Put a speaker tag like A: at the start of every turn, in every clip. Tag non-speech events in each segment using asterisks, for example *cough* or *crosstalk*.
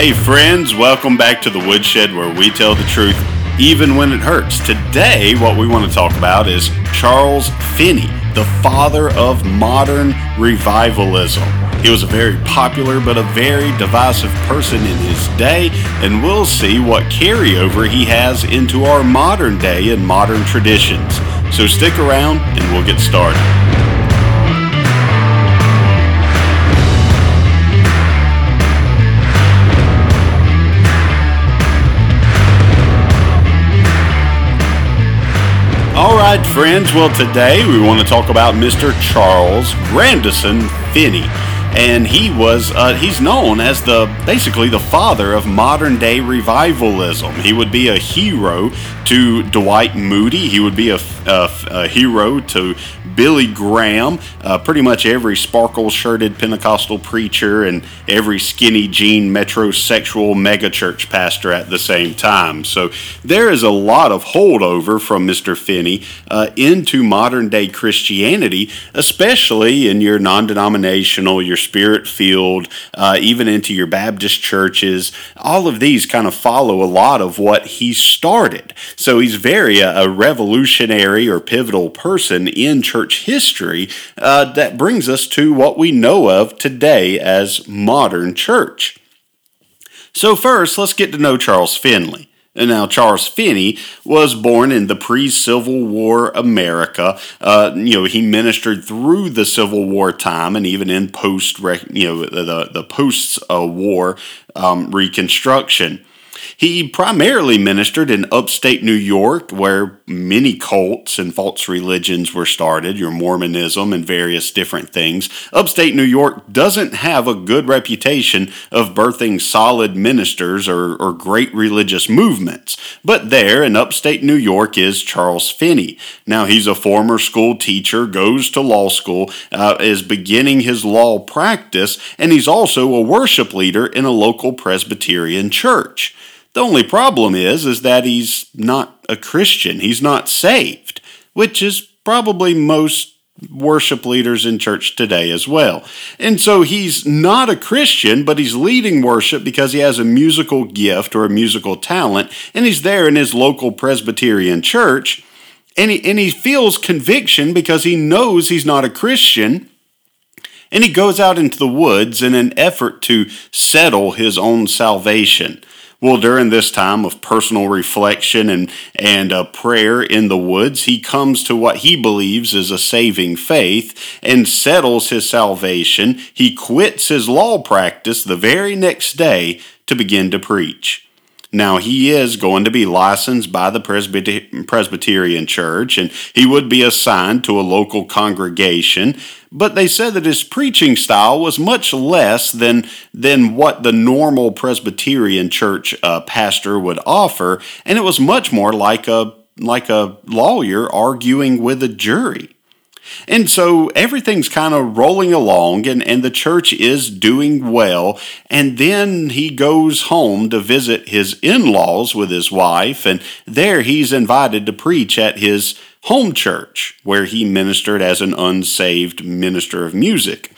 A: Hey, friends, welcome back to the Woodshed where we tell the truth even when it hurts. Today, what we want to talk about is Charles Finney, the father of modern revivalism. He was a very popular but a very divisive person in his day, and we'll see what carryover he has into our modern day and modern traditions. So stick around and we'll get started. Friends. Well, today we want to talk about Mr. Charles Grandison Finney and he was uh, he's known as the basically the father of modern day revivalism. He would be a hero to Dwight Moody. He would be a, a, a hero to Billy Graham, uh, pretty much every sparkle shirted Pentecostal preacher, and every skinny jean metrosexual megachurch pastor at the same time. So there is a lot of holdover from Mr. Finney uh, into modern day Christianity, especially in your non denominational, your spirit filled, uh, even into your Baptist churches. All of these kind of follow a lot of what he started. So he's very uh, a revolutionary or pivotal person in church history uh, that brings us to what we know of today as modern church. So, first, let's get to know Charles Finney. Now, Charles Finney was born in the pre-Civil War America. Uh, you know, he ministered through the Civil War time and even in post, you know, the the post-war um, Reconstruction. He primarily ministered in upstate New York, where many cults and false religions were started, your Mormonism and various different things. Upstate New York doesn't have a good reputation of birthing solid ministers or, or great religious movements. But there in upstate New York is Charles Finney. Now, he's a former school teacher, goes to law school, uh, is beginning his law practice, and he's also a worship leader in a local Presbyterian church. The only problem is is that he's not a Christian. He's not saved, which is probably most worship leaders in church today as well. And so he's not a Christian, but he's leading worship because he has a musical gift or a musical talent, and he's there in his local Presbyterian church. And he, and he feels conviction because he knows he's not a Christian. And he goes out into the woods in an effort to settle his own salvation. Well, during this time of personal reflection and, and uh, prayer in the woods, he comes to what he believes is a saving faith and settles his salvation. He quits his law practice the very next day to begin to preach. Now, he is going to be licensed by the Presbyterian Church and he would be assigned to a local congregation, but they said that his preaching style was much less than, than what the normal Presbyterian Church uh, pastor would offer, and it was much more like a, like a lawyer arguing with a jury. And so everything's kind of rolling along, and, and the church is doing well. And then he goes home to visit his in laws with his wife, and there he's invited to preach at his home church, where he ministered as an unsaved minister of music.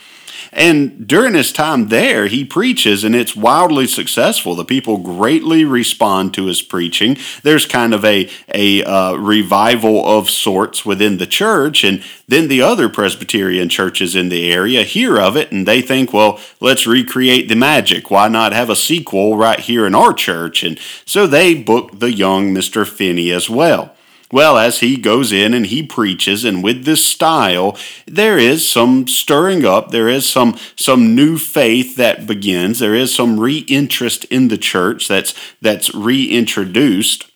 A: And during his time there, he preaches and it's wildly successful. The people greatly respond to his preaching. There's kind of a, a uh, revival of sorts within the church. And then the other Presbyterian churches in the area hear of it and they think, well, let's recreate the magic. Why not have a sequel right here in our church? And so they book the young Mr. Finney as well. Well, as he goes in and he preaches, and with this style, there is some stirring up. There is some some new faith that begins. There is some reinterest in the church that's that's reintroduced.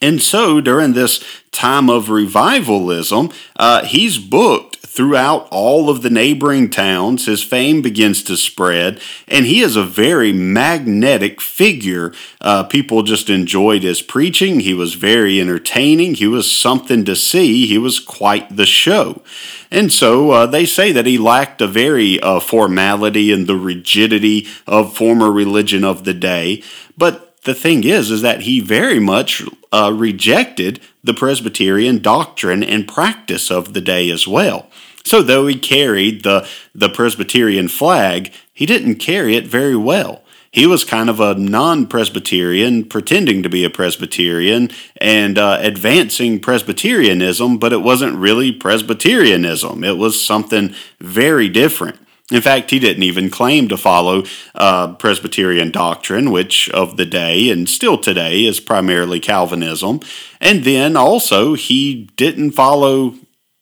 A: And so during this time of revivalism, uh, he's booked throughout all of the neighboring towns. His fame begins to spread, and he is a very magnetic figure. Uh, people just enjoyed his preaching. He was very entertaining. He was something to see. He was quite the show. And so uh, they say that he lacked a very uh, formality and the rigidity of former religion of the day. But the thing is, is that he very much uh, rejected the Presbyterian doctrine and practice of the day as well. So though he carried the, the Presbyterian flag, he didn't carry it very well. he was kind of a non Presbyterian, pretending to be a Presbyterian and uh, advancing Presbyterianism, but it wasn't really Presbyterianism. It was something very different. In fact, he didn't even claim to follow uh, Presbyterian doctrine, which of the day and still today is primarily Calvinism. And then also, he didn't follow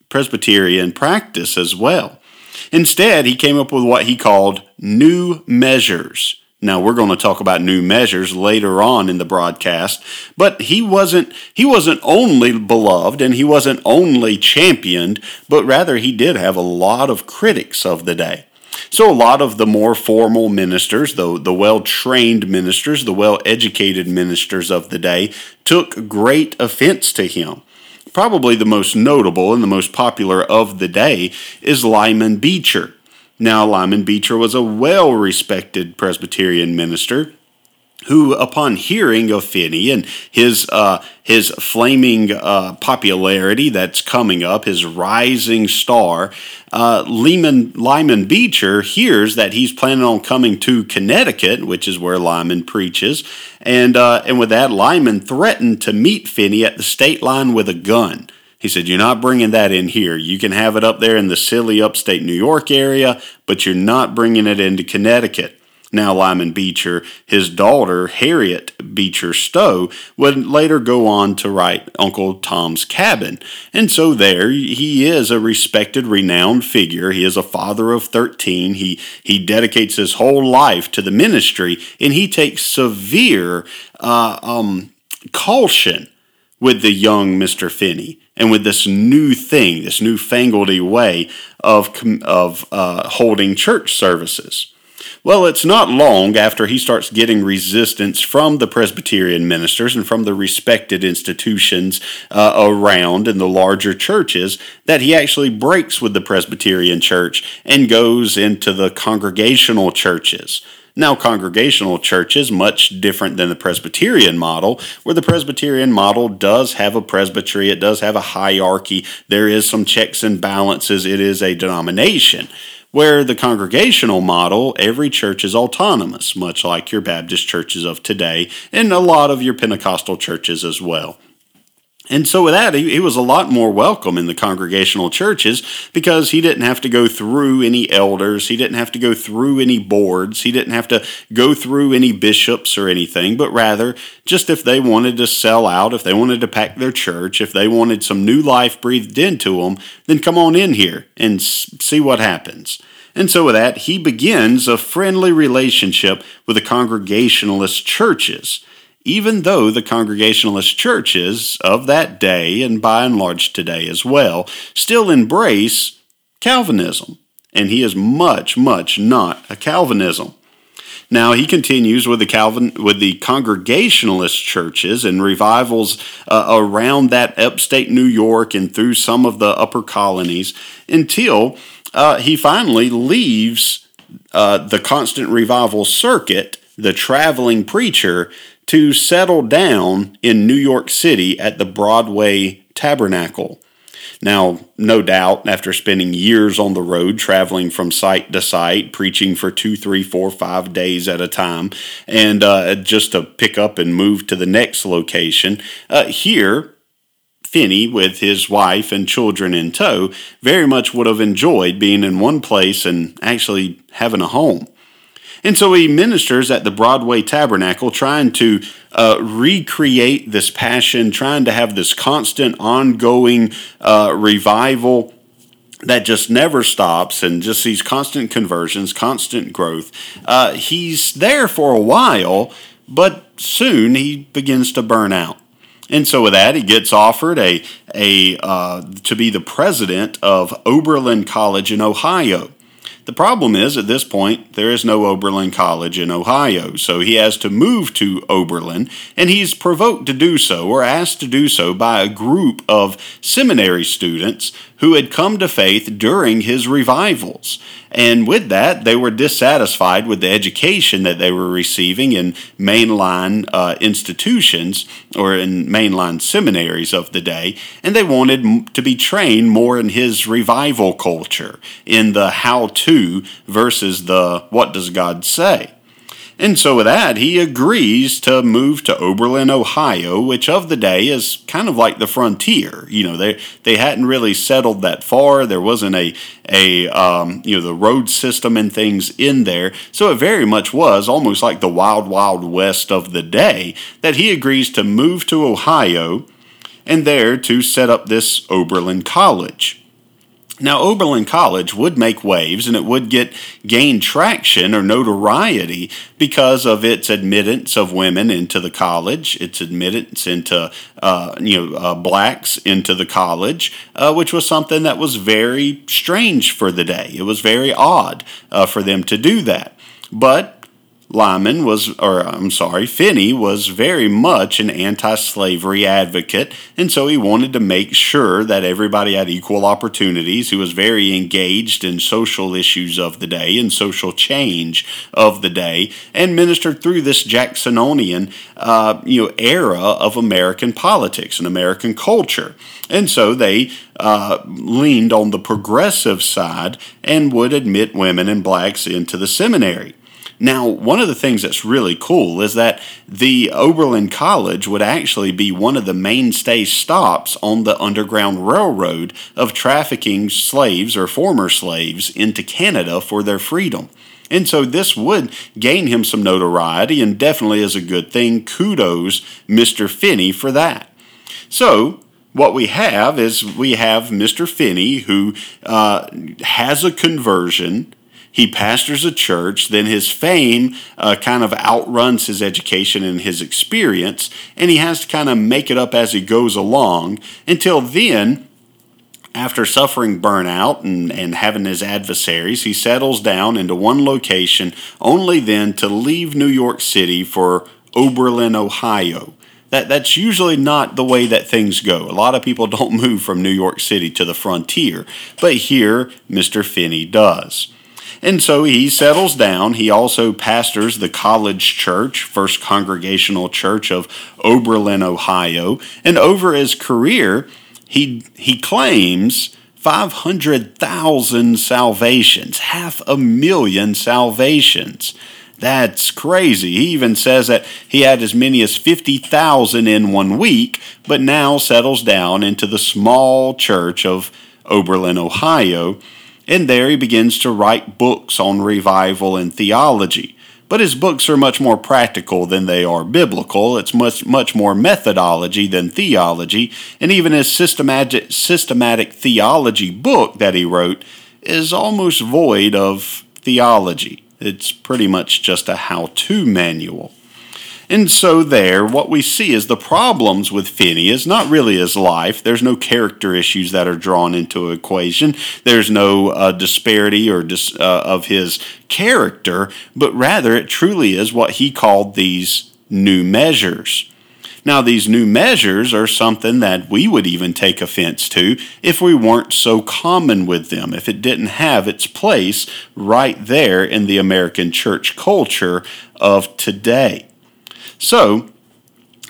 A: Presbyterian practice as well. Instead, he came up with what he called new measures. Now we're going to talk about new measures later on in the broadcast, but he wasn't he wasn't only beloved and he wasn't only championed, but rather he did have a lot of critics of the day. So a lot of the more formal ministers, the, the well-trained ministers, the well-educated ministers of the day took great offense to him. Probably the most notable and the most popular of the day is Lyman Beecher. Now, Lyman Beecher was a well respected Presbyterian minister who, upon hearing of Finney and his uh, his flaming uh, popularity that's coming up, his rising star, uh, Lyman, Lyman Beecher hears that he's planning on coming to Connecticut, which is where Lyman preaches, and uh, and with that, Lyman threatened to meet Finney at the state line with a gun. He said, You're not bringing that in here. You can have it up there in the silly upstate New York area, but you're not bringing it into Connecticut now Lyman Beecher, his daughter, Harriet Beecher Stowe, would later go on to write Uncle Tom's Cabin. And so there he is a respected, renowned figure. He is a father of 13. He, he dedicates his whole life to the ministry, and he takes severe uh, um, caution with the young Mr. Finney and with this new thing, this newfangled way of, of uh, holding church services. Well, it's not long after he starts getting resistance from the Presbyterian ministers and from the respected institutions uh, around in the larger churches that he actually breaks with the Presbyterian church and goes into the congregational churches. Now, congregational churches, much different than the Presbyterian model, where the Presbyterian model does have a presbytery, it does have a hierarchy, there is some checks and balances, it is a denomination. Where the congregational model, every church is autonomous, much like your Baptist churches of today and a lot of your Pentecostal churches as well. And so, with that, he, he, was a lot more welcome in the congregational churches because he didn't have to go through any elders. He didn't have to go through any boards. He didn't have to go through any bishops or anything, but rather, just if they wanted to sell out, if they wanted to pack their church, if they wanted some new life breathed into them, then come on in here and see what happens. And so, with that, he begins a friendly relationship with the Congregationalist churches even though the Congregationalist churches of that day, and by and large today as well, still embrace Calvinism. And he is much, much not a Calvinism. Now he continues with the Calvin with the Congregationalist churches and revivals uh, around that upstate New York and through some of the upper colonies until uh, he finally leaves uh, the constant revival circuit, the traveling preacher, to settle down in New York City at the Broadway Tabernacle. Now, no doubt, after spending years on the road, traveling from site to site, preaching for two, three, four, five days at a time, and uh, just to pick up and move to the next location, uh, here, Finney, with his wife and children in tow, very much would have enjoyed being in one place and actually having a home. And so he ministers at the Broadway Tabernacle, trying to uh, recreate this passion, trying to have this constant, ongoing uh, revival that just never stops and just sees constant conversions, constant growth. Uh, he's there for a while, but soon he begins to burn out. And so with that, he gets offered a a uh, to be the president of Oberlin College in Ohio. The problem is, at this point, there is no Oberlin College in Ohio, so he has to move to Oberlin, and he's provoked to do so or asked to do so by a group of seminary students who had come to faith during his revivals. And with that, they were dissatisfied with the education that they were receiving in mainline uh, institutions or in mainline seminaries of the day, and they wanted to be trained more in his revival culture, in the how to versus the what does God say. And so, with that, he agrees to move to Oberlin, Ohio, which of the day is kind of like the frontier. You know, they they hadn't really settled that far. There wasn't a a um, you know the road system and things in there, so it very much was almost like the wild wild west of the day. That he agrees to move to Ohio, and there to set up this Oberlin College. Now, Oberlin College would make waves and it would get gain traction or notoriety because of its admittance of women into the college, its admittance into uh, you know uh, blacks into the college, uh, which was something that was very strange for the day. It was very odd uh, for them to do that, but Lyman was, or I'm sorry, Finney was very much an anti slavery advocate, and so he wanted to make sure that everybody had equal opportunities. He was very engaged in social issues of the day and social change of the day, and ministered through this Jacksonian uh, you know, era of American politics and American culture. And so they uh, leaned on the progressive side and would admit women and blacks into the seminary. Now, one of the things that's really cool is that the Oberlin College would actually be one of the mainstay stops on the Underground Railroad of trafficking slaves or former slaves into Canada for their freedom. And so this would gain him some notoriety and definitely is a good thing. Kudos, Mr. Finney, for that. So, what we have is we have Mr. Finney who uh, has a conversion he pastors a church, then his fame uh, kind of outruns his education and his experience, and he has to kind of make it up as he goes along until then. After suffering burnout and, and having his adversaries, he settles down into one location, only then to leave New York City for Oberlin, Ohio. That, that's usually not the way that things go. A lot of people *laughs* don't move from New York City to the frontier, but here Mr. Finney does. And so he settles down. He also pastors the college church, First Congregational Church of Oberlin, Ohio. And over his career, he, he claims 500,000 salvations, half a million salvations. That's crazy. He even says that he had as many as 50,000 in one week, but now settles down into the small church of Oberlin, Ohio and there he begins to write books on revival and theology. But his books are much more practical than they are biblical. It's much much more methodology than theology, and even his systematic systematic theology book that he wrote is almost void of theology. It's pretty much just a how-to manual. And so, there, what we see is the problems with Finney's, not really his life. There's no character issues that are drawn into equation. There's no uh, disparity or dis, uh, of his character, but rather it truly is what he called these new measures. Now, these new measures are something that we would even take offense to if we weren't so common with them, if it didn't have its place right there in the American church culture of today. So,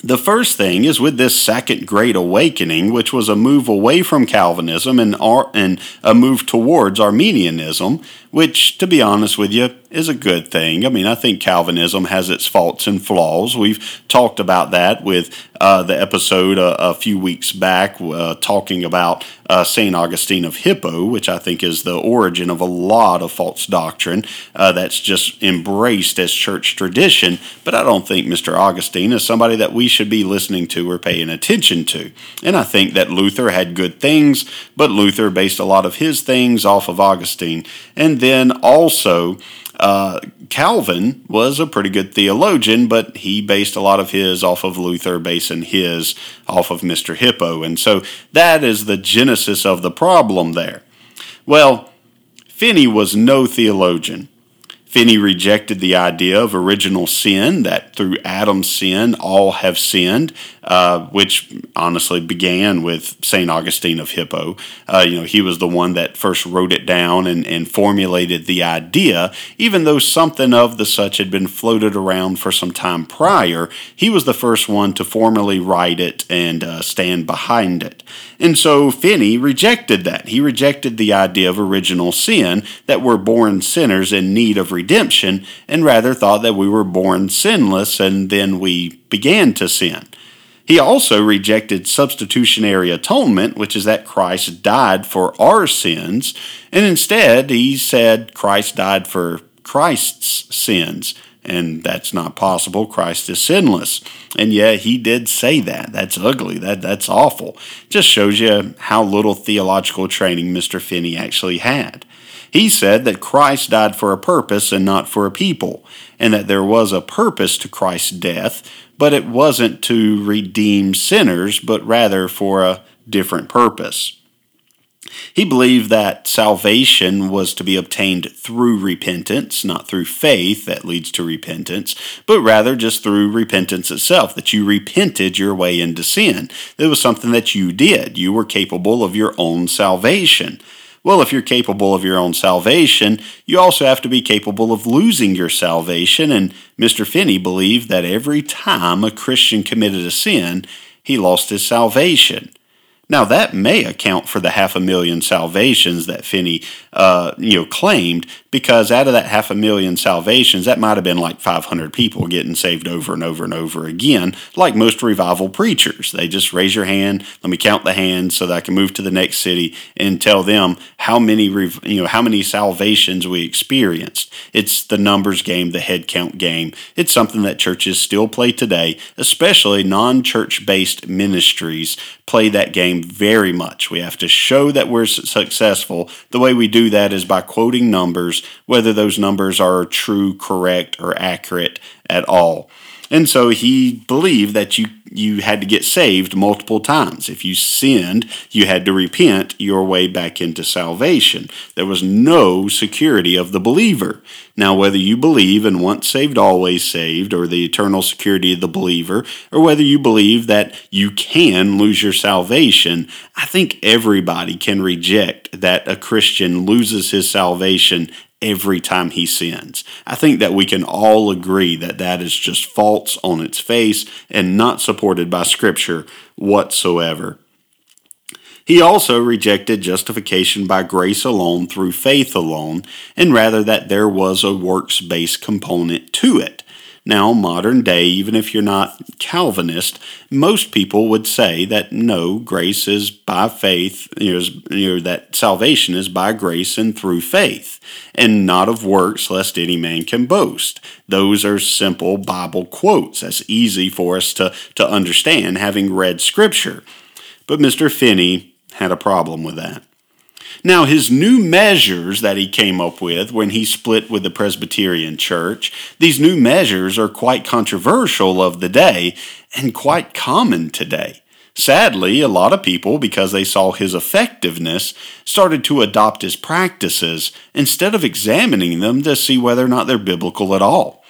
A: the first thing is with this second great awakening, which was a move away from Calvinism and, and a move towards Arminianism, which, to be honest with you, is a good thing. I mean, I think Calvinism has its faults and flaws. We've talked about that with uh, the episode a, a, few weeks back uh, talking about uh, St. Augustine of Hippo, which I think is the origin of a lot of false doctrine uh, that's just embraced as church tradition. But I don't think Mr. Augustine is somebody that we should be listening to or paying attention to. And I think that Luther had good things, but Luther based a lot of his things off of Augustine. And then also, uh, Calvin was a pretty good theologian, but he based a lot of his off of Luther, basing his off of Mr. Hippo. And so that is the genesis of the problem there. Well, Finney was no theologian. Finney rejected the idea of original sin, that through Adam's sin all have sinned, uh, which honestly began with St. Augustine of Hippo. Uh, you know, he was the one that first wrote it down and, and formulated the idea, even though something of the such had been floated around for some time prior, he was the first one to formally write it and uh, stand behind it. And so Finney rejected that. He rejected the idea of original sin, that we're born sinners in need of redemption, and rather thought that we were born sinless and then we began to sin. He also rejected substitutionary atonement, which is that Christ died for our sins, and instead he said Christ died for Christ's sins and that's not possible. Christ is sinless. And yeah, he did say that. That's ugly. That that's awful. Just shows you how little theological training Mr. Finney actually had. He said that Christ died for a purpose and not for a people, and that there was a purpose to Christ's death, but it wasn't to redeem sinners, but rather for a different purpose. He believed that salvation was to be obtained through repentance, not through faith that leads to repentance, but rather just through repentance itself, that you repented your way into sin. It was something that you did. You were capable of your own salvation. Well, if you're capable of your own salvation, you also have to be capable of losing your salvation. And Mr. Finney believed that every time a Christian committed a sin, he lost his salvation. Now that may account for the half a million salvations that Finney, uh, you know, claimed, because out of that half a million salvations, that might have been like 500 people getting saved over and over and over again, like most revival preachers. They just raise your hand, let me count the hands so that I can move to the next city and tell them how many, you know, how many salvations we experienced. It's the numbers game, the head count game. It's something that churches still play today, especially non-church based ministries play that game very much. We have to show that we're successful. The way we do that is by quoting numbers, whether those numbers are true, correct, or accurate at all. And so he believed that you, you had to get saved multiple times. If you sinned, you had to repent your way back into salvation. There was no security of the believer. Now, whether you believe in once saved, always saved, or the eternal security of the believer, or whether you believe that you can lose your salvation, I think everybody can reject that a Christian loses his salvation every time he sins. I think that we can all agree that that is just false on its face and not supported by Scripture whatsoever. He also rejected justification by grace alone through faith alone, and rather that there was a works based component to it. Now, modern day, even if you're not Calvinist, most people would say that no, grace is by faith, you know, that salvation is by grace and through faith, and not of works, lest any man can boast. Those are simple Bible quotes. That's easy for us to, to understand having read Scripture. But Mr. Finney had a problem with that. Now, his new measures that he came up with when he split with the Presbyterian Church, these new measures are quite controversial of the day and quite common today. Sadly, a lot of people, because they saw his effectiveness, started to adopt his practices instead of examining them to see whether or not they're biblical at all.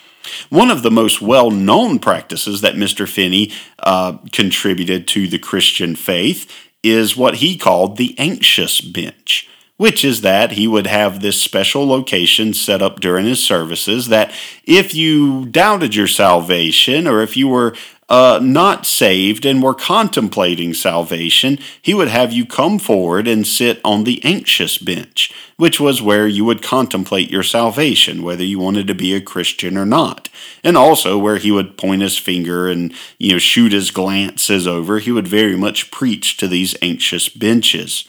A: One of the most well known practices that Mr. Finney uh, contributed to the Christian faith is what he called the anxious bench, which is that he would have this special location set up during his services that if you doubted your salvation or if you were uh, not saved and were contemplating salvation, he would have you come forward and sit on the anxious bench, which was where you would contemplate your salvation, whether you wanted to be a Christian or not. And also where he would point his finger and, you know, shoot his glances over. He would very much preach to these anxious benches.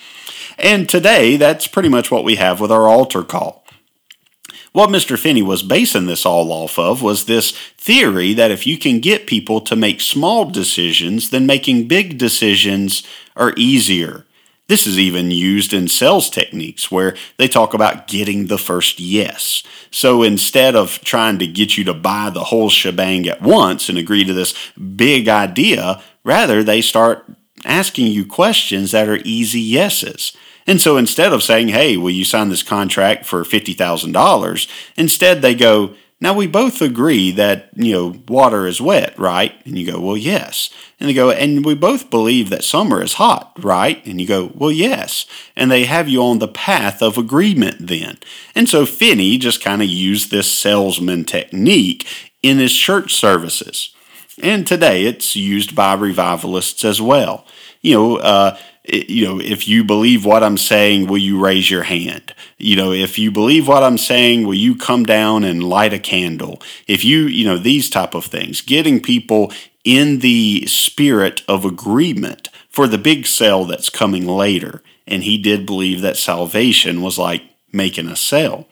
A: And today, that's pretty much what we have with our altar call. What Mr. Finney was basing this all off of was this theory that if you can get people to make small decisions, then making big decisions are easier. This is even used in sales techniques where they talk about getting the first yes. So instead of trying to get you to buy the whole shebang at once and agree to this big idea, rather they start asking you questions that are easy yeses. And so instead of saying, hey, will you sign this contract for $50,000? Instead, they go, Now we both agree that, you know, water is wet, right? And you go, well, yes. And they go, and we both believe that summer is hot, right? And you go, well, yes. And they have you on the path of agreement then. And so Finney just kind of used this salesman technique in his church services. And today it's used by revivalists as well. You know, uh, you know, if you believe what I'm saying, will you raise your hand? You know, if you believe what I'm saying, will you come down and light a candle? If you, you know, these type of things, getting people in the spirit of agreement for the big sale that's coming later. And he did believe that salvation was like making a sale.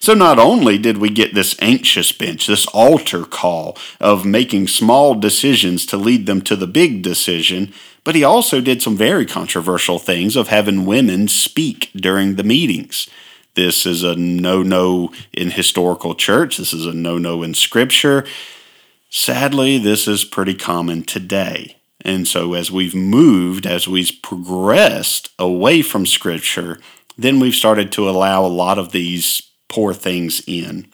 A: So not only did we get this anxious bench, this altar call of making small decisions to lead them to the big decision, but he also did some very controversial things of having women speak during the meetings. This is a no no in historical church. This is a no no in scripture. Sadly, this is pretty common today. And so, as we've moved, as we've progressed away from scripture, then we've started to allow a lot of these poor things in.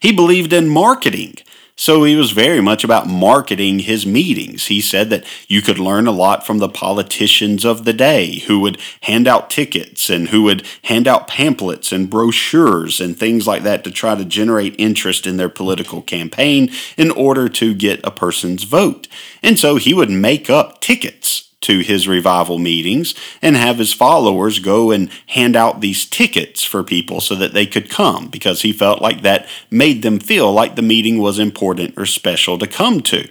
A: He believed in marketing. So he was very much about marketing his meetings. He said that you could learn a lot from the politicians of the day who would hand out tickets and who would hand out pamphlets and brochures and things like that to try to generate interest in their political campaign in order to get a person's vote. And so he would make up tickets to his revival meetings and have his followers go and hand out these tickets for people so that they could come because he felt like that made them feel like the meeting was important or special to come to.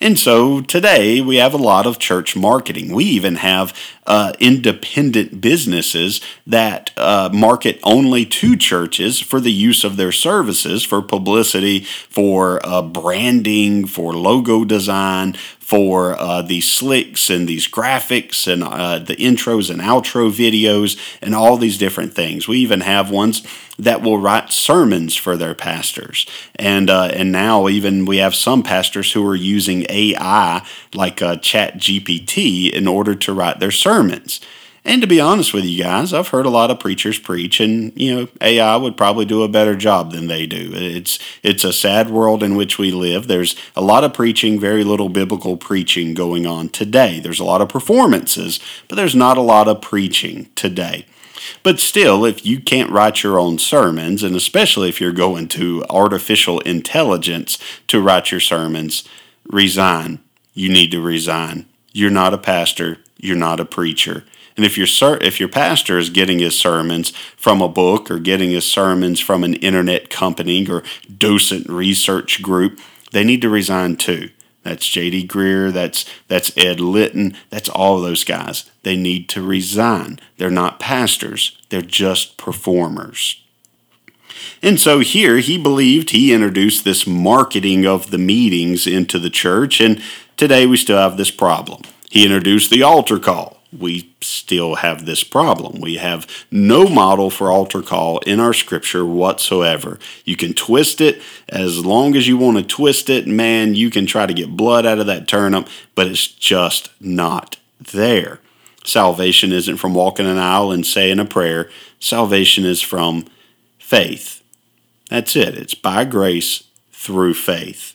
A: And so today we have a lot of church marketing. We even have uh, independent businesses that uh, market only to churches for the use of their services, for publicity, for uh, branding, for logo design, for uh, these slicks and these graphics and uh, the intros and outro videos and all these different things. We even have ones that will write sermons for their pastors, and uh, and now even we have some pastors who are using AI like uh, Chat GPT in order to write their sermons. And to be honest with you guys, I've heard a lot of preachers preach, and you know, AI would probably do a better job than they do. It's it's a sad world in which we live. There's a lot of preaching, very little biblical preaching going on today. There's a lot of performances, but there's not a lot of preaching today. But still, if you can't write your own sermons, and especially if you're going to artificial intelligence to write your sermons, resign. You need to resign. You're not a pastor. You're not a preacher. And if your if your pastor is getting his sermons from a book or getting his sermons from an internet company or docent research group, they need to resign too. That's J.D. Greear. That's that's Ed Litton. That's all those guys. They need to resign. They're not pastors. They're just performers. And so here he believed he introduced this marketing of the meetings into the church, and today we still have this problem. He introduced the altar call we still have this problem. We have no model for altar call in our scripture whatsoever. You can twist it as long as you want to twist it, man, you can try to get blood out of that turnip, but it's just not there. Salvation isn't from walking an aisle and saying a prayer, salvation is from faith. That's it, it's by grace through faith.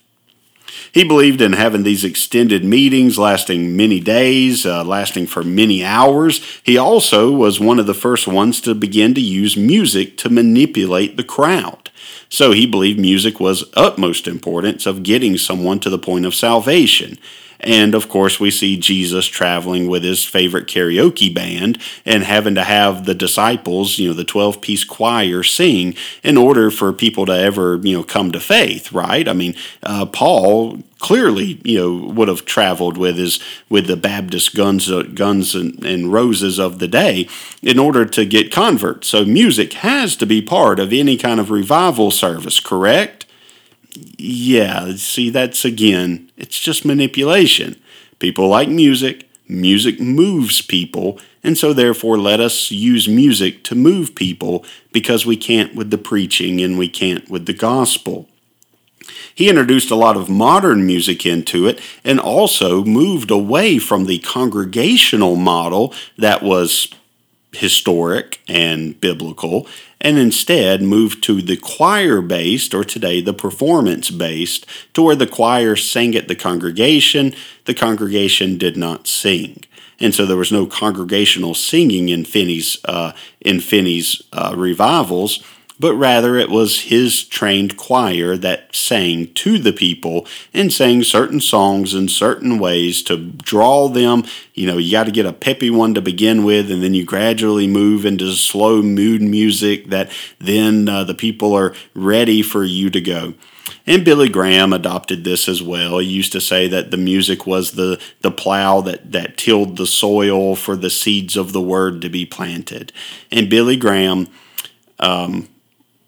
A: He believed in having these extended meetings lasting many days, uh, lasting for many hours. He also was one of the first ones to begin to use music to manipulate the crowd. So he believed music was utmost importance of getting someone to the point of salvation. And of course, we see Jesus traveling with his favorite karaoke band and having to have the disciples, you know, the 12 piece choir sing in order for people to ever, you know, come to faith, right? I mean, uh, Paul clearly, you know, would have traveled with his with the Baptist guns, uh, guns and, and roses of the day in order to get converts. So music has to be part of any kind of revival service, correct? Yeah, see, that's again, it's just manipulation. People like music, music moves people, and so therefore let us use music to move people because we can't with the preaching and we can't with the gospel. He introduced a lot of modern music into it and also moved away from the congregational model that was historic and biblical, and instead moved to the choir based, or today the performance based, to where the choir sang at the congregation, the congregation did not sing. And so there was no congregational singing in Finney's, uh, in Finney's uh, revivals but rather it was his trained choir that sang to the people and sang certain songs in certain ways to draw them. You know, you got to get a peppy one to begin with, and then you gradually move into slow mood music that then uh, the people are ready for you to go. And Billy Graham adopted this as well. He used to say that the music was the, the plow that, that tilled the soil for the seeds of the word to be planted. And Billy Graham um,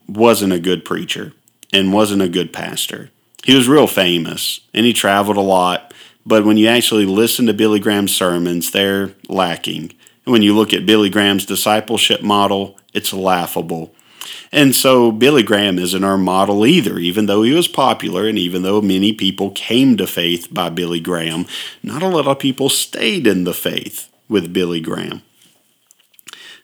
A: wasn't a good preacher and wasn't a good pastor. He was real famous and he traveled a lot, but when you actually listen to Billy Graham's sermons, they're lacking. And when you look at Billy Graham's discipleship model, it's laughable. And so Billy Graham isn't our model either, even though he was popular and even though many people came to faith by Billy Graham, not a lot of people stayed in the faith with Billy Graham.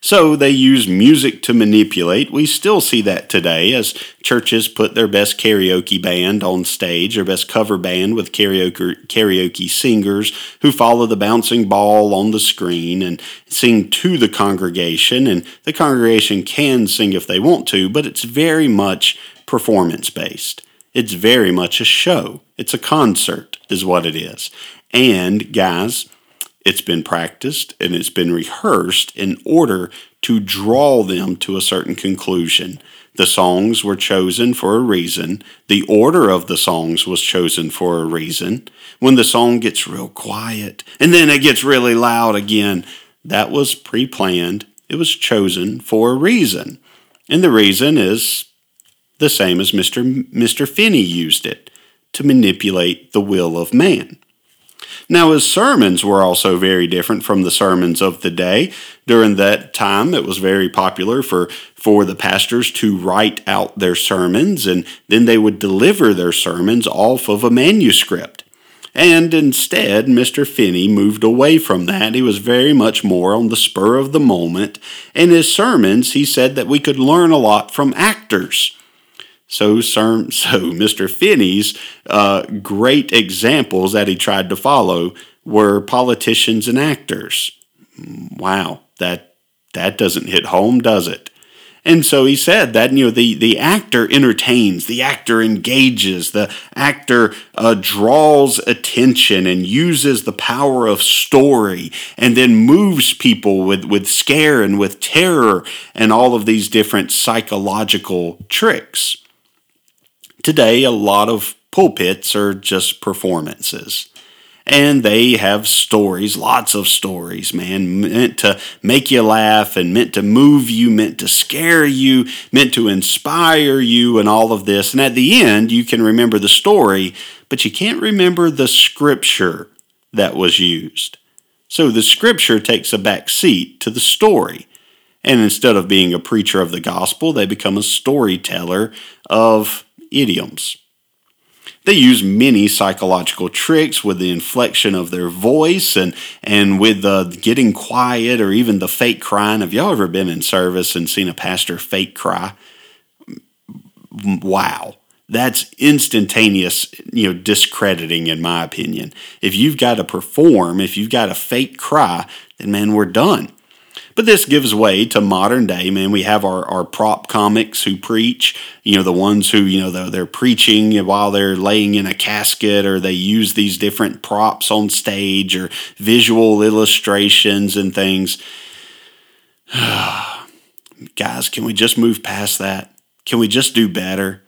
A: So they use music to manipulate. We still see that today as churches put their best karaoke band on stage, their best cover band with karaoke, karaoke singers who follow the bouncing ball on the screen and sing to the congregation. And the congregation can sing if they want to, but it's very much performance based. It's very much a show. It's a concert, is what it is. And guys, it's been practiced and it's been rehearsed in order to draw them to a certain conclusion. The songs were chosen for a reason. The order of the songs was chosen for a reason. When the song gets real quiet and then it gets really loud again, that was pre planned. It was chosen for a reason. And the reason is the same as Mr. Mr. Finney used it to manipulate the will of man. Now, his sermons were also very different from the sermons of the day. During that time, it was very popular for, for the pastors to write out their sermons, and then they would deliver their sermons off of a manuscript. And instead, Mr. Finney moved away from that. He was very much more on the spur of the moment. In his sermons, he said that we could learn a lot from actors. So, Sir, so *laughs* Mr. Finney's uh, great examples that he tried to follow were politicians and actors. Wow, that that doesn't hit home, does it? And so he said that you know the the actor entertains, the actor engages, the actor uh, draws attention and uses the power of story, and then moves people with with scare and with terror and all of these different psychological tricks. Today, a lot of pulpits are just performances. And they have stories, lots of stories, man, meant to make you laugh and meant to move you, meant to scare you, meant to inspire you, and all of this. And at the end, you can remember the story, but you can't remember the scripture that was used. So the scripture takes a back seat to the story. And instead of being a preacher of the gospel, they become a storyteller of idioms. They use many psychological tricks with the inflection of their voice and, and with the getting quiet or even the fake crying. Have y'all ever been in service and seen a pastor fake cry? Wow. That's instantaneous, you know, discrediting in my opinion. If you've got to perform, if you've got a fake cry, then man, we're done. But this gives way to modern day, man. We have our, our prop comics who preach, you know, the ones who, you know, they're, they're preaching while they're laying in a casket or they use these different props on stage or visual illustrations and things. *sighs* Guys, can we just move past that? Can we just do better?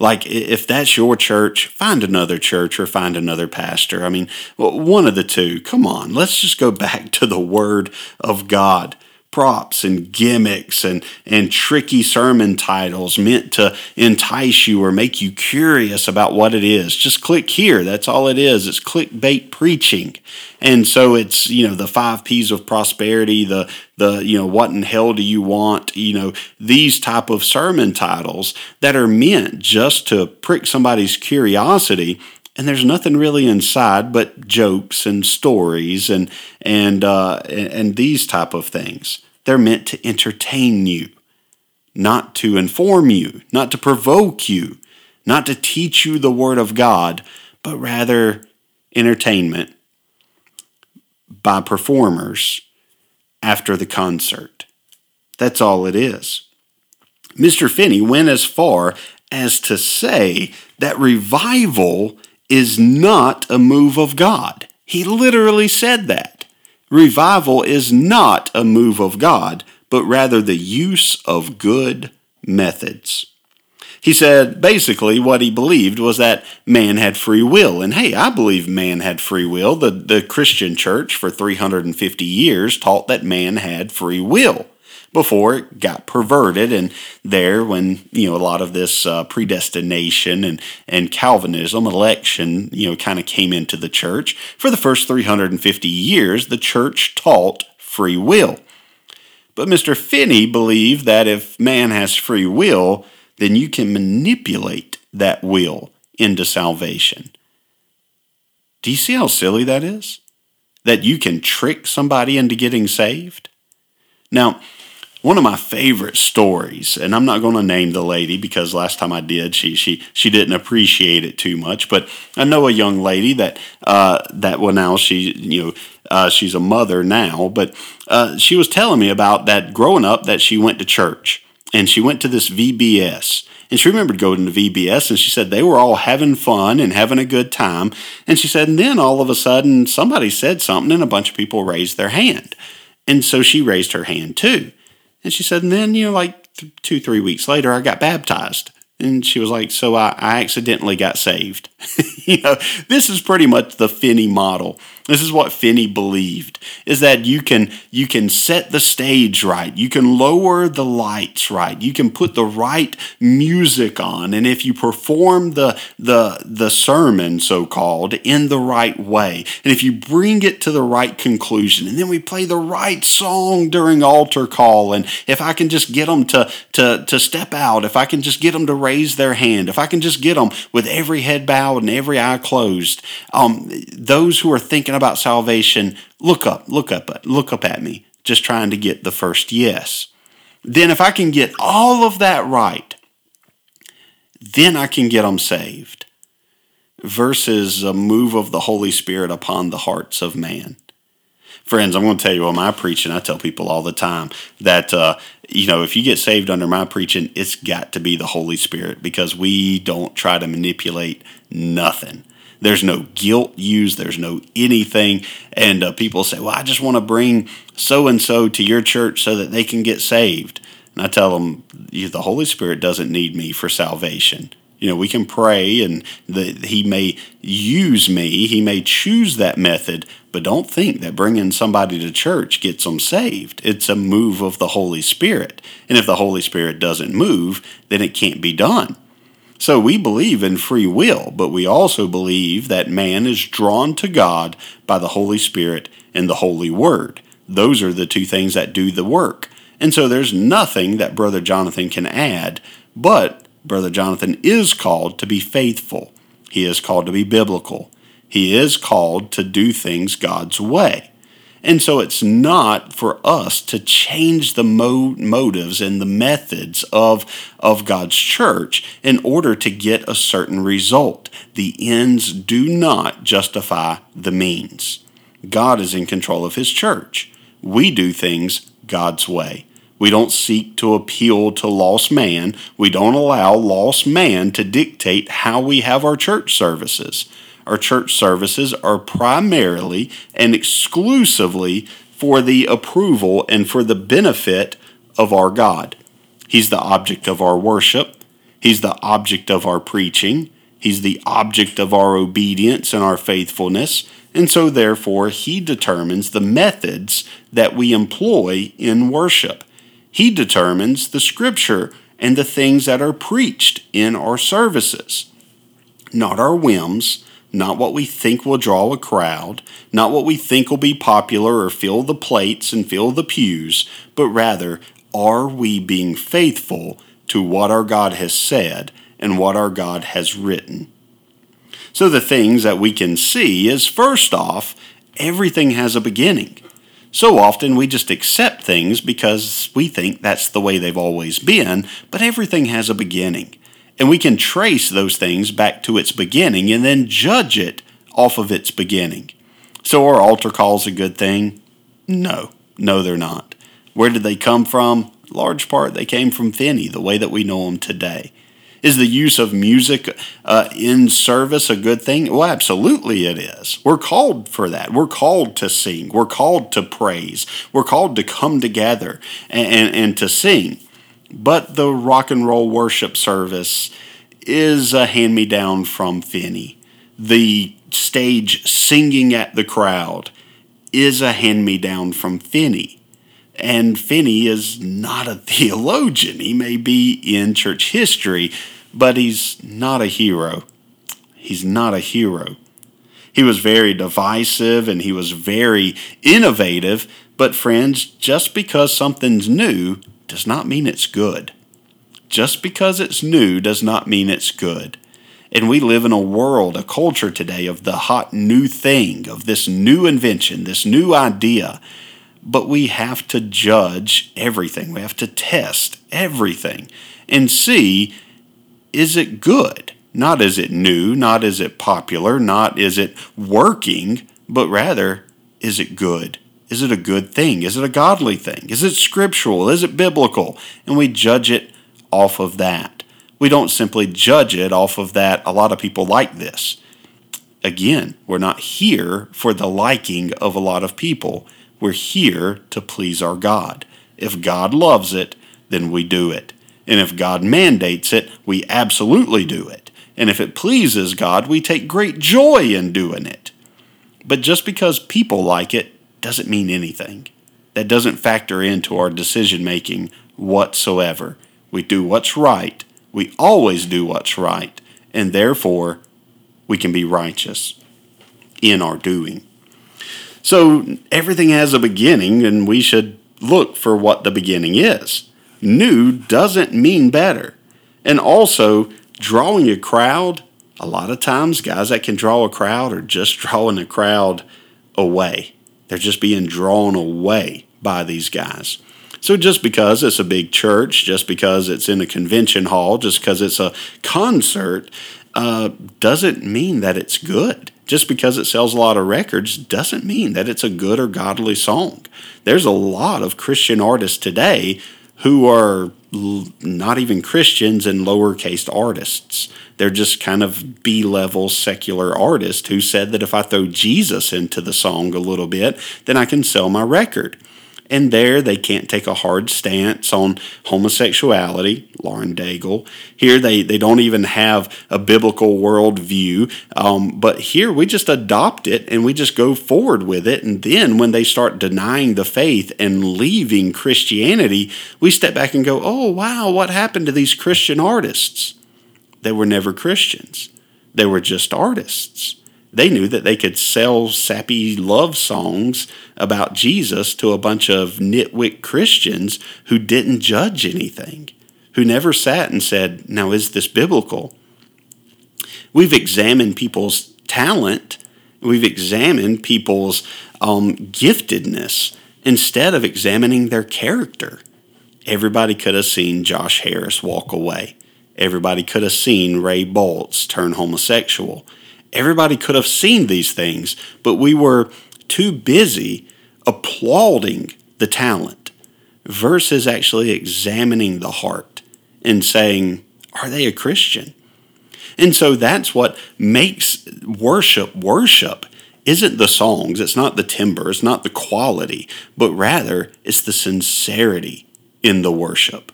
A: Like, if that's your church, find another church or find another pastor. I mean, one of the two. Come on, let's just go back *laughs* to the Word of God props and gimmicks and, and tricky sermon titles meant to entice you or make you curious about what it is. Just click here. That's all it is. It's clickbait preaching. And so it's, you know, the five P's of prosperity, the the, you know, what in hell do you want? You know, these type of sermon titles that are meant just to prick somebody's curiosity and there's nothing really inside but jokes and stories and and uh, and these type of things. they're meant to entertain you, not to inform you, not to provoke you, not to teach you the Word of God, but rather entertainment by performers after the concert. That's all it is. Mr. Finney went as far as to say that revival is not a move of God. He literally said that. Revival is not a move of God, but rather the use of good methods. He said basically what he believed was that man had free will. And hey, I believe man had free will. The, the Christian church for 350 years taught that man had free will before it got perverted. And there, when you know a lot of this uh, predestination and and Calvinism, election, you know, kind of came into the church. For the first 350 years, the church taught free will. But Mr. Finney believed that if man has free will, then you can manipulate that will into salvation. Do you see how silly that is? That you can trick somebody into getting saved? Now, one of my favorite stories, and I'm not going to name the lady because last time I did, she she she didn't appreciate it too much. But I know a young lady that uh, that well now she you know uh, she's a mother now, but uh, she was telling me about that growing up that she went to church and she went to this VBS. And she remembered going to VBS and she said they were all having fun and having a good time. And she said, and then all of a sudden somebody said something and a bunch of people raised their hand. And so she raised her hand too. And she said, and then, you know, like two, three weeks later, I got baptized. And she was like, so I, I accidentally got saved. *laughs* you know, this is pretty much the Finney model. This is what Finney believed is that you can you can set the stage right. You can lower the lights right. You can put the right music on and if you perform the the the sermon so called in the right way and if you bring it to the right conclusion and then we play the right song during altar call and if I can just get them to to to step out, if I can just get them to raise their hand, if I can just get them with every head bowed and every eye closed, um, those who are thinking about salvation, look up, look up, look up at me, just trying to get the first yes. Then, if I can get all of that right, then I can get them saved. Versus a move of the Holy Spirit upon the hearts of man. Friends, I'm going to tell you what my preaching, I tell people all the time that, uh, you know, if you get saved under my preaching, it's got to be the Holy Spirit because we don't try to manipulate nothing. There's no guilt used. There's no anything. And uh, people say, well, I just want to bring so and so to your church so that they can get saved. And I tell them, the Holy Spirit doesn't need me for salvation. You know, we can pray and the, He may use me, He may choose that method, but don't think that bringing somebody to church gets them saved. It's a move of the Holy Spirit. And if the Holy Spirit doesn't move, then it can't be done. So we believe in free will, but we also believe that man is drawn to God by the Holy Spirit and the Holy Word. Those are the two things that do the work. And so there's nothing that Brother Jonathan can add, but Brother Jonathan is called to be faithful. He is called to be biblical. He is called to do things God's way. And so it's not for us to change the mo- motives and the methods of, of God's church in order to get a certain result. The ends do not justify the means. God is in control of his church. We do things God's way. We don't seek to appeal to lost man. We don't allow lost man to dictate how we have our church services. Our church services are primarily and exclusively for the approval and for the benefit of our God. He's the object of our worship, He's the object of our preaching, He's the object of our obedience and our faithfulness. And so, therefore, He determines the methods that we employ in worship. He determines the scripture and the things that are preached in our services, not our whims, not what we think will draw a crowd, not what we think will be popular or fill the plates and fill the pews, but rather, are we being faithful to what our God has said and what our God has written? So, the things that we can see is first off, everything has a beginning. So often we just accept things because we think that's the way they've always been, but everything has a beginning. And we can trace those things back to its beginning and then judge it off of its beginning. So are altar calls a good thing? No, no, they're not. Where did they come from? Large part, they came from Finney, the way that we know them today. Is the use of music uh, in service a good thing? Well, absolutely it is. We're called for that. We're called to sing. We're called to praise. We're called to come together and, and, and to sing. But the rock and roll worship service is a hand me down from Finney. The stage singing at the crowd is a hand me down from Finney. And Finney is not a *laughs* theologian. He may be in church history, but he's not a hero. He's not a hero. He was very divisive and he was very innovative, but friends, just because something's new does not mean it's good. Just because it's new does not mean it's good. And we live in a world, a culture today of the hot new thing, of this new invention, this new idea but we have to judge everything. We have to test everything and see is it good? Not is it new, not is it popular, not is it working, but rather is it good? Is it a good thing? Is it a godly thing? Is it scriptural? Is it biblical? And we judge it off of that. We don't simply judge it off of that. A lot of people like this. Again, we're not here for the liking of a lot of people. We're here to please our God. If God loves it, then we do it. And if God mandates it, we absolutely do it. And if it pleases God, we take great joy in doing it. But just because people like it doesn't mean anything. That doesn't factor into our decision making whatsoever. We do what's right. We always do what's right. And therefore, we can be righteous in our doing. So everything has a beginning, and we should look for what the beginning is. New doesn't mean better. And also, drawing a crowd, a lot of times, guys that can draw a crowd are just *laughs* drawing a crowd away. They're just being drawn away by these guys. So just because it's a big church, just because it's in a convention hall, just because it's a concert, uh, doesn't mean that it's good just because it sells a lot of records doesn't mean that it's a good or godly song. There's a lot of Christian artists today who are l- not even Christians and lowercase artists. They're just kind of B level secular artists who said that if I throw Jesus into the song a little bit, then I can sell my record. And there they can't take a hard stance on homosexuality, Lauren Daigle. Here they, they don't even have a biblical worldview. Um, but here we just adopt it and we just go forward with it. And then when they start denying the faith and leaving Christianity, we step back and go, oh, wow, what happened to these Christian artists? They were never Christians, they were just artists. They knew that they could sell sappy love songs about Jesus to a bunch of nitwit Christians who didn't judge anything, who never sat and said, Now, is this biblical? We've examined people's talent, we've examined people's um, giftedness instead of examining their character. Everybody could have seen Josh Harris walk away. Everybody could have seen Ray Boltz turn homosexual. Everybody could have seen these things, but we were too busy applauding the talent versus actually examining the heart and saying, are they a Christian? And so that's what makes worship worship. Isn't the songs, it's not the timbre, it's not the quality, but rather it's the sincerity in the worship.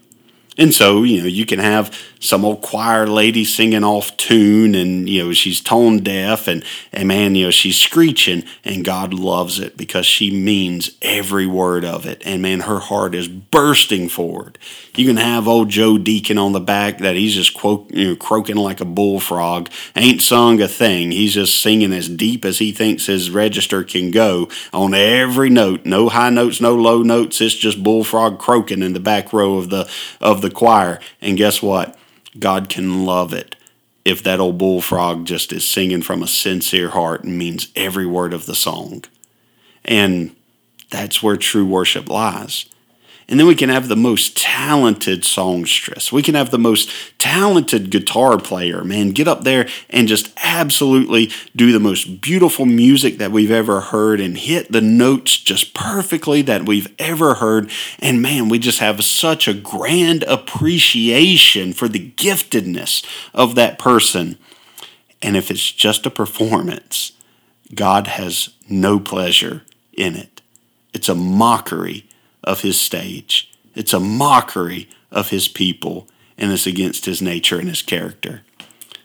A: And so, you know, you can have some old choir lady singing off tune and, you know, she's tone deaf and, and man, you know, she's screeching and God loves it because she means every word of it. And man, her heart is bursting forward. You can have old Joe Deacon on the back that he's just quote, you know, croaking like a bullfrog, ain't sung a thing. He's just singing as deep as he thinks his register can go on every note. No high notes, no low notes. It's just bullfrog croaking in the back row of the, of the the choir. And guess what? God can love it if that old bullfrog just is singing from a sincere heart and means every word of the song. And that's where true worship lies. And then we can have the most talented songstress. We can have the most talented guitar player, man, get up there and just absolutely do the most beautiful music that we've ever heard and hit the notes just perfectly that we've ever heard. And man, we just have such a grand appreciation for the giftedness of that person. And if it's just a performance, God has no pleasure in it. It's a mockery of his stage. It's a mockery of his people, and it's against his nature and his character.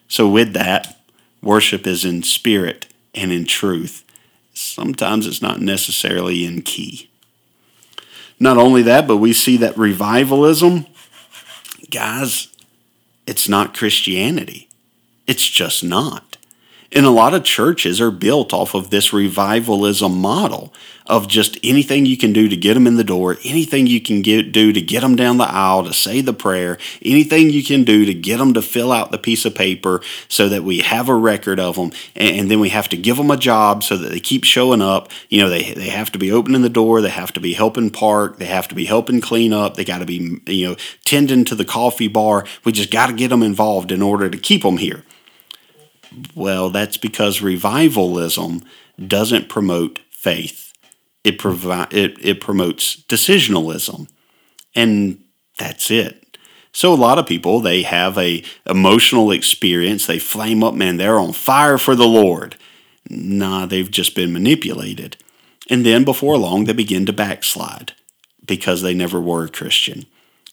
A: So, with that, worship is in spirit and in truth. Sometimes it's not necessarily in key. Not only that, but we see that revivalism, guys, it's not Christianity. It's just not. And a lot of churches are built off of this revivalism model of just anything you can do to get them in the door, anything you can get, do to get them down the aisle to say the prayer, anything you can do to get them to fill out the piece of paper so that we have a record of them. And, and then we have to give them a job so that they keep showing up. You know, they, they have to be opening the door, they have to be helping park, they have to be helping clean up, they got to be, you know, tending to the coffee bar. We just got to get them involved in order to keep them here. Well, that's because revivalism doesn't promote faith. It provi- it, it promotes decisionalism. And that's it. So a lot of people they have a emotional experience, they flame up, man, they're on fire for the Lord. Nah, they've just been manipulated. And then before long they begin to backslide because they never were a Christian.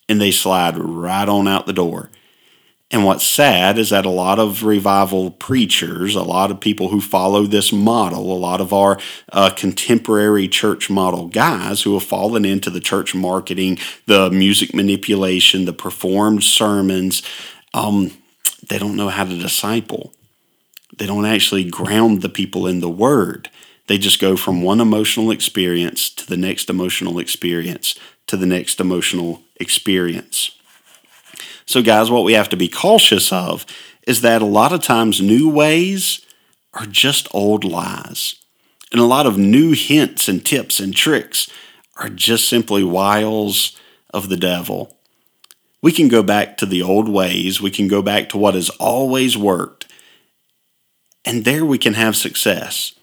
A: And they slide right on out the door. And what's sad is that a lot of revival preachers, a lot of people who follow this model, a lot of our uh, contemporary church model guys who have fallen into the church marketing, the music manipulation, the performed sermons, um, they don't know how to disciple. They don't actually ground the people in the word. They just go from one emotional experience to the next emotional experience to the next emotional experience. So, guys, what we have to be cautious of is that a lot of times new ways are just old lies. And a lot of new hints and tips and tricks are just simply wiles of the devil. We can go back to the old ways, we can go back to what has always worked, and there we can have success.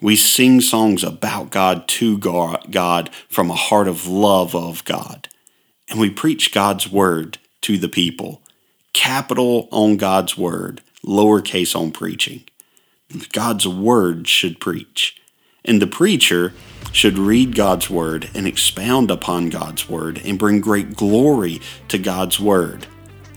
A: We sing songs about God to God from a heart of love of God. And we preach God's word to the people. Capital on God's word, lowercase on preaching. God's word should preach. And the preacher should read God's word and expound upon God's word and bring great glory to God's word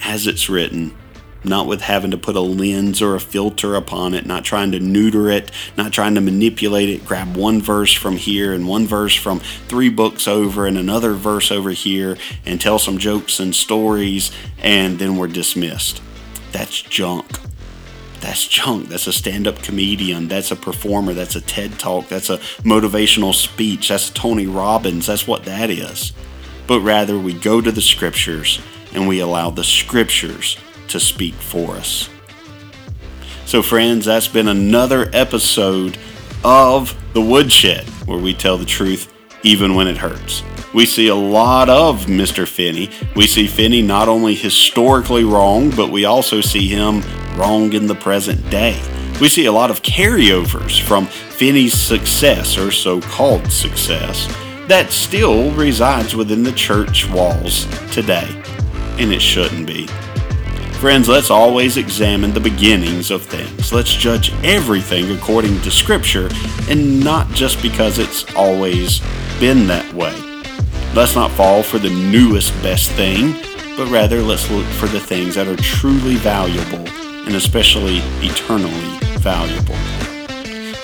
A: as it's written not with having to put a lens or a filter upon it, not trying to neuter it, not trying to manipulate it, grab one verse from here and one verse from three books over and another verse over here and tell some jokes and stories, and then we're dismissed. That's junk. That's junk. That's a stand up comedian. That's a performer. That's a TED talk. That's a motivational speech. That's Tony Robbins. That's what that is. But rather, we go to the scriptures and we allow the scriptures to speak for us. So, friends, that's been another episode of The Woodshed, where we tell the truth even when it hurts. We see a lot of Mr. Finney. We see Finney not only historically wrong, but we also see him wrong in the present day. We see a lot of carryovers from Finney's success, or so called success, that still resides within the church walls today. And it shouldn't be. Friends, let's always examine the beginnings of things. Let's judge everything according to Scripture and not just because it's always been that way. Let's not fall for the newest best thing, but rather let's look for the things that are truly valuable and especially eternally valuable.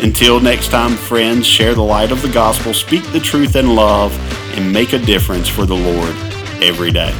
A: Until next time, friends, share the light of the gospel, speak the truth in love, and make a difference for the Lord every day.